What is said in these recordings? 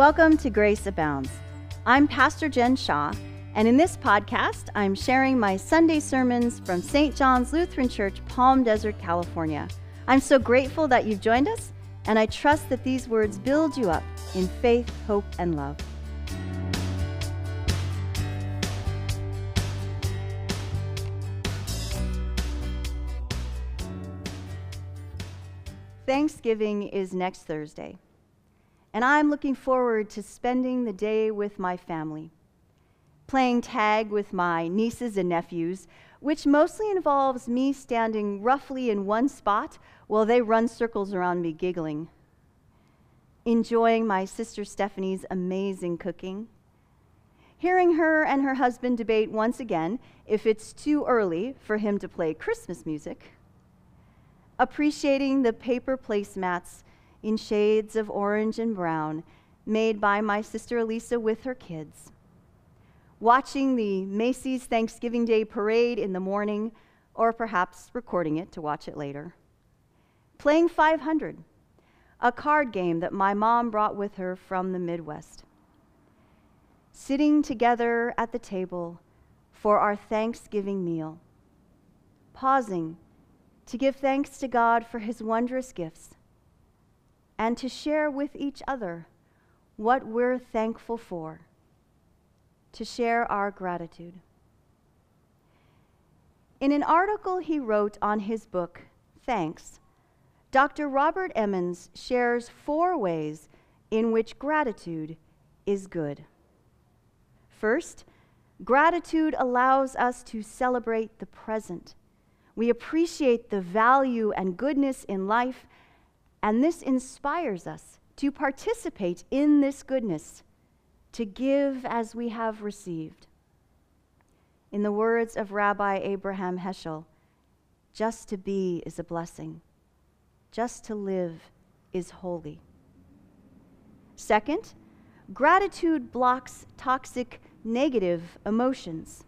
Welcome to Grace Abounds. I'm Pastor Jen Shaw, and in this podcast, I'm sharing my Sunday sermons from St. John's Lutheran Church, Palm Desert, California. I'm so grateful that you've joined us, and I trust that these words build you up in faith, hope, and love. Thanksgiving is next Thursday and I'm looking forward to spending the day with my family. Playing tag with my nieces and nephews, which mostly involves me standing roughly in one spot while they run circles around me giggling. Enjoying my sister Stephanie's amazing cooking. Hearing her and her husband debate once again if it's too early for him to play Christmas music. Appreciating the paper placemats in shades of orange and brown made by my sister Elisa with her kids. Watching the Macy's Thanksgiving Day parade in the morning, or perhaps recording it to watch it later. Playing 500, a card game that my mom brought with her from the Midwest. Sitting together at the table for our Thanksgiving meal. Pausing to give thanks to God for his wondrous gifts and to share with each other what we're thankful for, to share our gratitude. In an article he wrote on his book, Thanks, Dr. Robert Emmons shares four ways in which gratitude is good. First, gratitude allows us to celebrate the present. We appreciate the value and goodness in life and this inspires us to participate in this goodness, to give as we have received. In the words of Rabbi Abraham Heschel, just to be is a blessing, just to live is holy. Second, gratitude blocks toxic negative emotions.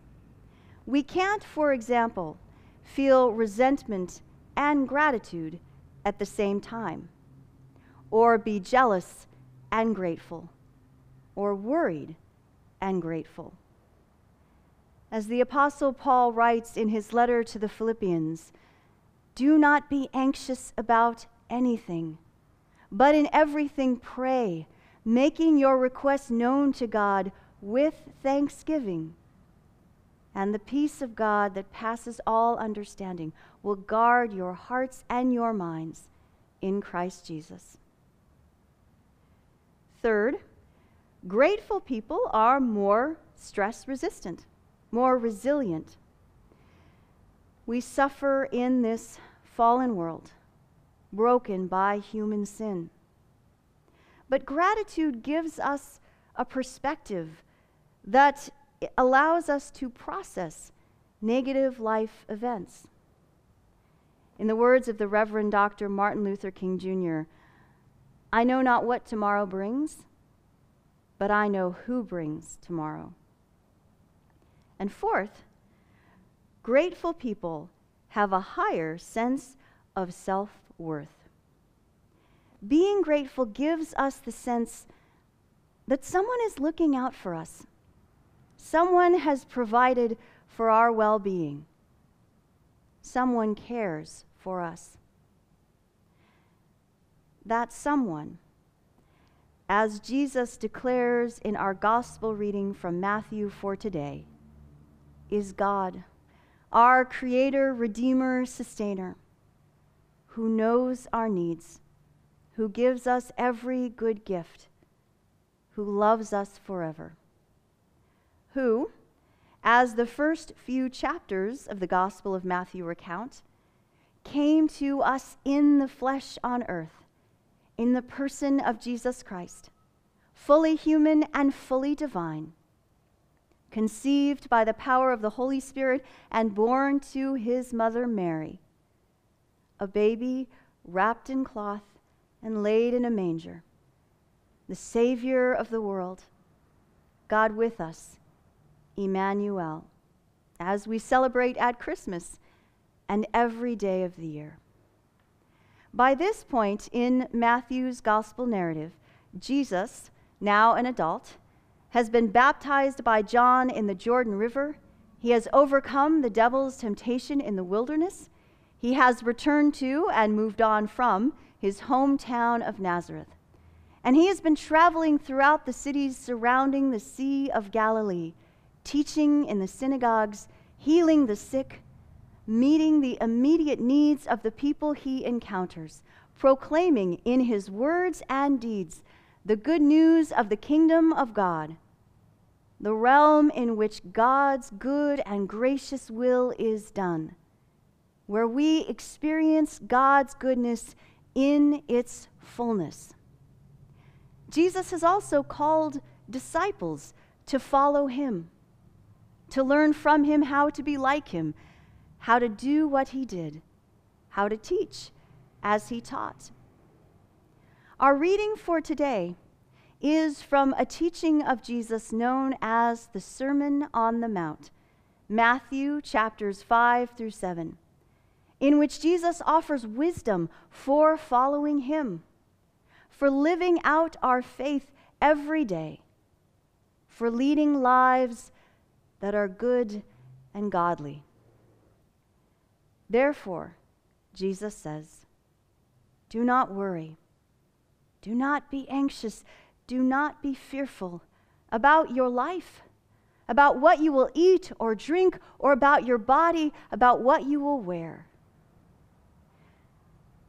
We can't, for example, feel resentment and gratitude at the same time, or be jealous and grateful, or worried and grateful. As the Apostle Paul writes in his letter to the Philippians, do not be anxious about anything, but in everything pray, making your requests known to God with thanksgiving. And the peace of God that passes all understanding will guard your hearts and your minds in Christ Jesus. Third, grateful people are more stress resistant, more resilient. We suffer in this fallen world, broken by human sin. But gratitude gives us a perspective that allows us to process negative life events. In the words of the Reverend Dr. Martin Luther King Jr., I know not what tomorrow brings, but I know who brings tomorrow. And fourth, grateful people have a higher sense of self worth. Being grateful gives us the sense that someone is looking out for us, someone has provided for our well being someone cares for us. That someone, as Jesus declares in our gospel reading from Matthew for today, is God, our Creator, Redeemer, Sustainer, who knows our needs, who gives us every good gift, who loves us forever, who, as the first few chapters of the Gospel of Matthew recount, came to us in the flesh on earth, in the person of Jesus Christ, fully human and fully divine, conceived by the power of the Holy Spirit and born to his mother Mary, a baby wrapped in cloth and laid in a manger, the Savior of the world, God with us Emmanuel, as we celebrate at Christmas and every day of the year. By this point in Matthew's gospel narrative, Jesus, now an adult, has been baptized by John in the Jordan River. He has overcome the devil's temptation in the wilderness. He has returned to and moved on from his hometown of Nazareth. And he has been traveling throughout the cities surrounding the Sea of Galilee, teaching in the synagogues, healing the sick, meeting the immediate needs of the people he encounters, proclaiming in his words and deeds the good news of the kingdom of God, the realm in which God's good and gracious will is done, where we experience God's goodness in its fullness. Jesus has also called disciples to follow him, to learn from him how to be like him, how to do what he did, how to teach as he taught. Our reading for today is from a teaching of Jesus known as the Sermon on the Mount, Matthew chapters 5 through 7, in which Jesus offers wisdom for following him for living out our faith every day, for leading lives that are good and godly. Therefore, Jesus says, do not worry, do not be anxious, do not be fearful about your life, about what you will eat or drink, or about your body, about what you will wear.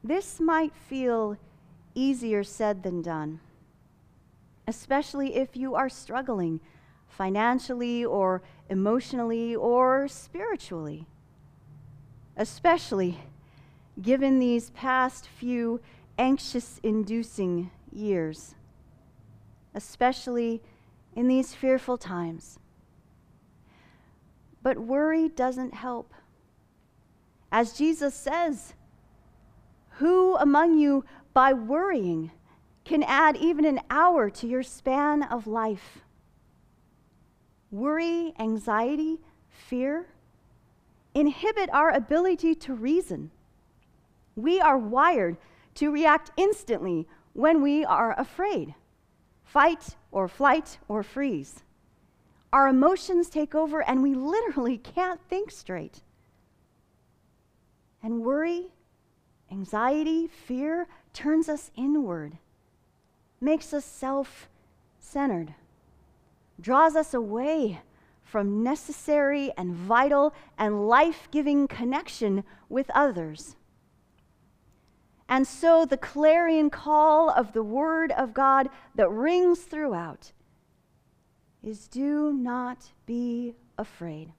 This might feel easier said than done, especially if you are struggling financially or emotionally or spiritually. Especially given these past few anxious inducing years, especially in these fearful times. But worry doesn't help. As Jesus says, who among you by worrying can add even an hour to your span of life. Worry, anxiety, fear inhibit our ability to reason. We are wired to react instantly when we are afraid fight or flight or freeze. Our emotions take over and we literally can't think straight. And worry, anxiety, fear turns us inward, makes us self centered, draws us away from necessary and vital and life giving connection with others. And so, the clarion call of the Word of God that rings throughout is do not be afraid.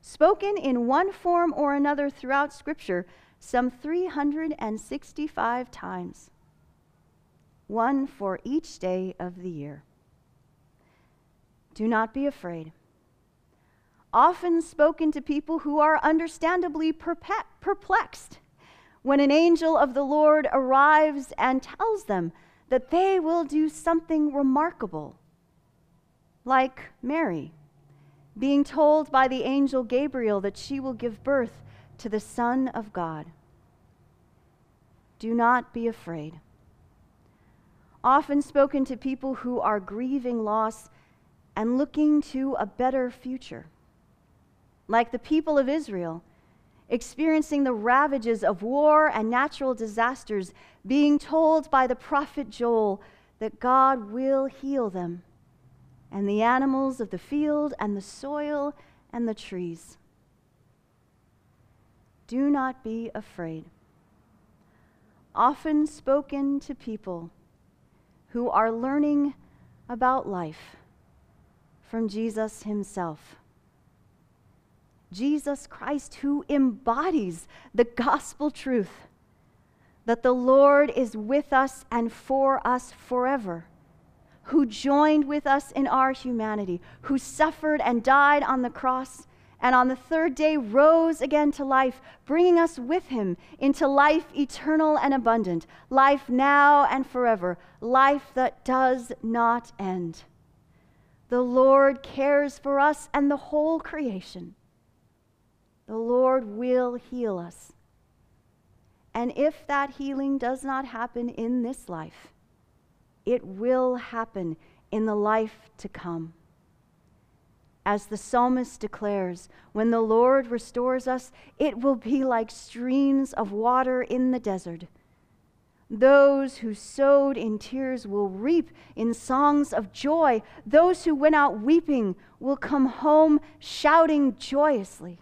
Spoken in one form or another throughout Scripture, some 365 times, one for each day of the year. Do not be afraid. Often spoken to people who are understandably perplexed when an angel of the Lord arrives and tells them that they will do something remarkable, like Mary being told by the angel Gabriel that she will give birth to the Son of God. Do not be afraid. Often spoken to people who are grieving loss and looking to a better future. Like the people of Israel, experiencing the ravages of war and natural disasters, being told by the prophet Joel that God will heal them, and the animals of the field, and the soil, and the trees. Do not be afraid. Often spoken to people who are learning about life from Jesus himself. Jesus Christ, who embodies the gospel truth that the Lord is with us and for us forever, who joined with us in our humanity, who suffered and died on the cross and on the third day rose again to life, bringing us with him into life eternal and abundant, life now and forever, life that does not end. The Lord cares for us and the whole creation. The Lord will heal us. And if that healing does not happen in this life, it will happen in the life to come. As the psalmist declares, when the Lord restores us, it will be like streams of water in the desert. Those who sowed in tears will reap in songs of joy. Those who went out weeping will come home shouting joyously.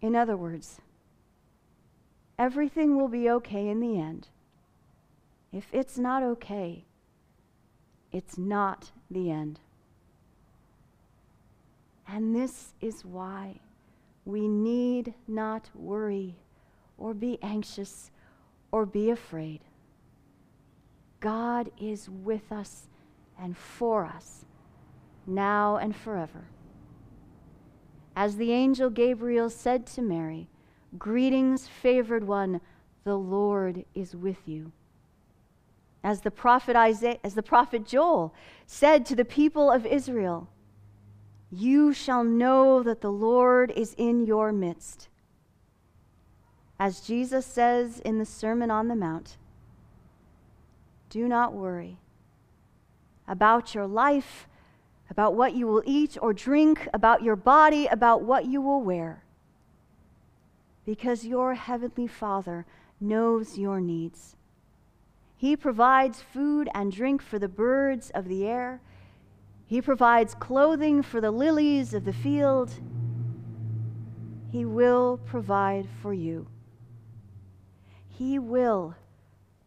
In other words, everything will be okay in the end. If it's not okay, it's not the end. And this is why we need not worry or be anxious or be afraid. God is with us and for us, now and forever. As the angel Gabriel said to Mary, Greetings, favored one, the Lord is with you. As the prophet Isaiah, as the prophet Joel said to the people of Israel, you shall know that the Lord is in your midst. As Jesus says in the Sermon on the Mount, do not worry about your life, about what you will eat or drink, about your body, about what you will wear, because your heavenly Father knows your needs. He provides food and drink for the birds of the air he provides clothing for the lilies of the field. He will provide for you. He will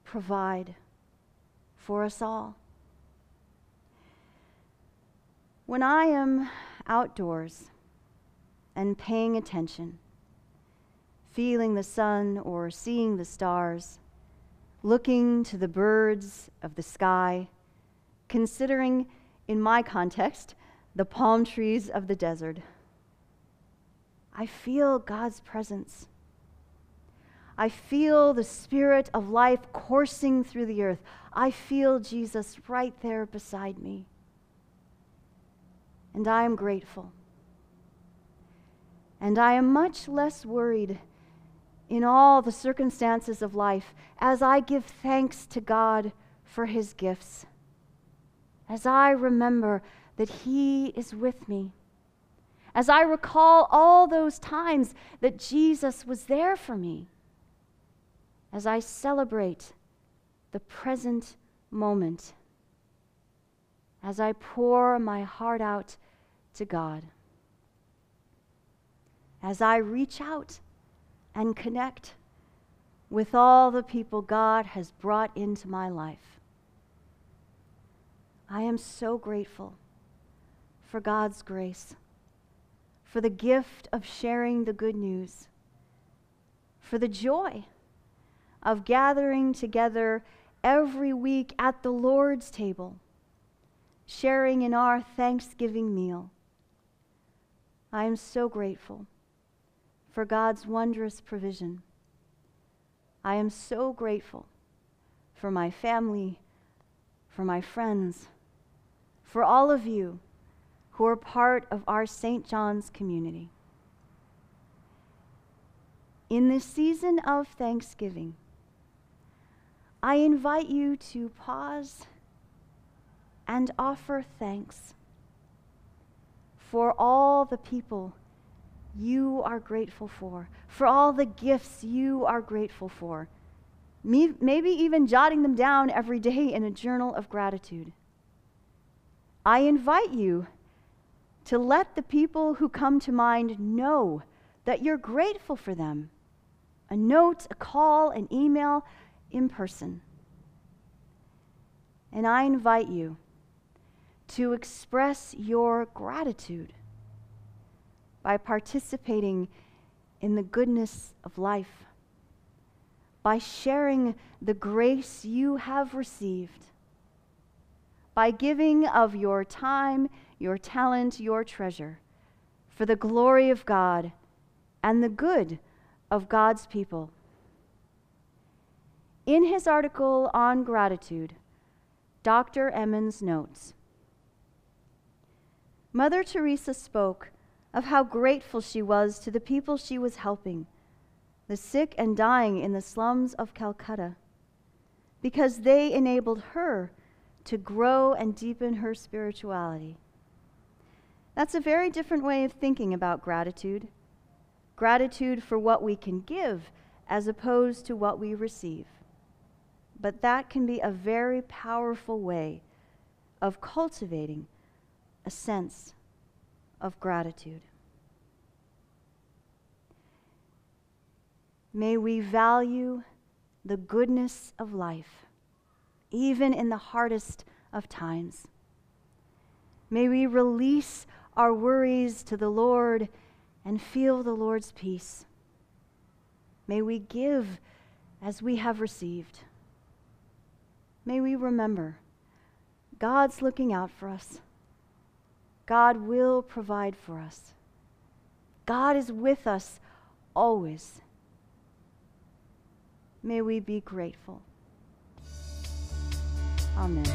provide for us all. When I am outdoors and paying attention, feeling the sun or seeing the stars, looking to the birds of the sky, considering in my context, the palm trees of the desert. I feel God's presence. I feel the spirit of life coursing through the earth. I feel Jesus right there beside me. And I am grateful. And I am much less worried in all the circumstances of life as I give thanks to God for his gifts as I remember that He is with me, as I recall all those times that Jesus was there for me, as I celebrate the present moment, as I pour my heart out to God, as I reach out and connect with all the people God has brought into my life. I am so grateful for God's grace, for the gift of sharing the good news, for the joy of gathering together every week at the Lord's table, sharing in our Thanksgiving meal. I am so grateful for God's wondrous provision. I am so grateful for my family, for my friends for all of you who are part of our St. John's community. In this season of Thanksgiving, I invite you to pause and offer thanks for all the people you are grateful for, for all the gifts you are grateful for. Maybe even jotting them down every day in a journal of gratitude. I invite you to let the people who come to mind know that you're grateful for them. A note, a call, an email, in person. And I invite you to express your gratitude by participating in the goodness of life, by sharing the grace you have received by giving of your time, your talent, your treasure, for the glory of God and the good of God's people. In his article on gratitude, Dr. Emmons notes Mother Teresa spoke of how grateful she was to the people she was helping, the sick and dying in the slums of Calcutta because they enabled her to grow and deepen her spirituality. That's a very different way of thinking about gratitude gratitude for what we can give as opposed to what we receive. But that can be a very powerful way of cultivating a sense of gratitude. May we value the goodness of life, even in the hardest of times. May we release our worries to the Lord and feel the Lord's peace. May we give as we have received. May we remember God's looking out for us. God will provide for us. God is with us always. May we be grateful. Amen.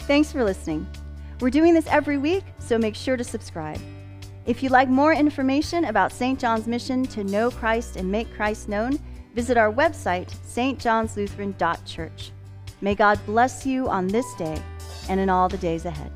Thanks for listening. We're doing this every week, so make sure to subscribe. If you'd like more information about St. John's mission to know Christ and make Christ known, visit our website, stjohnslutheran.church. May God bless you on this day and in all the days ahead.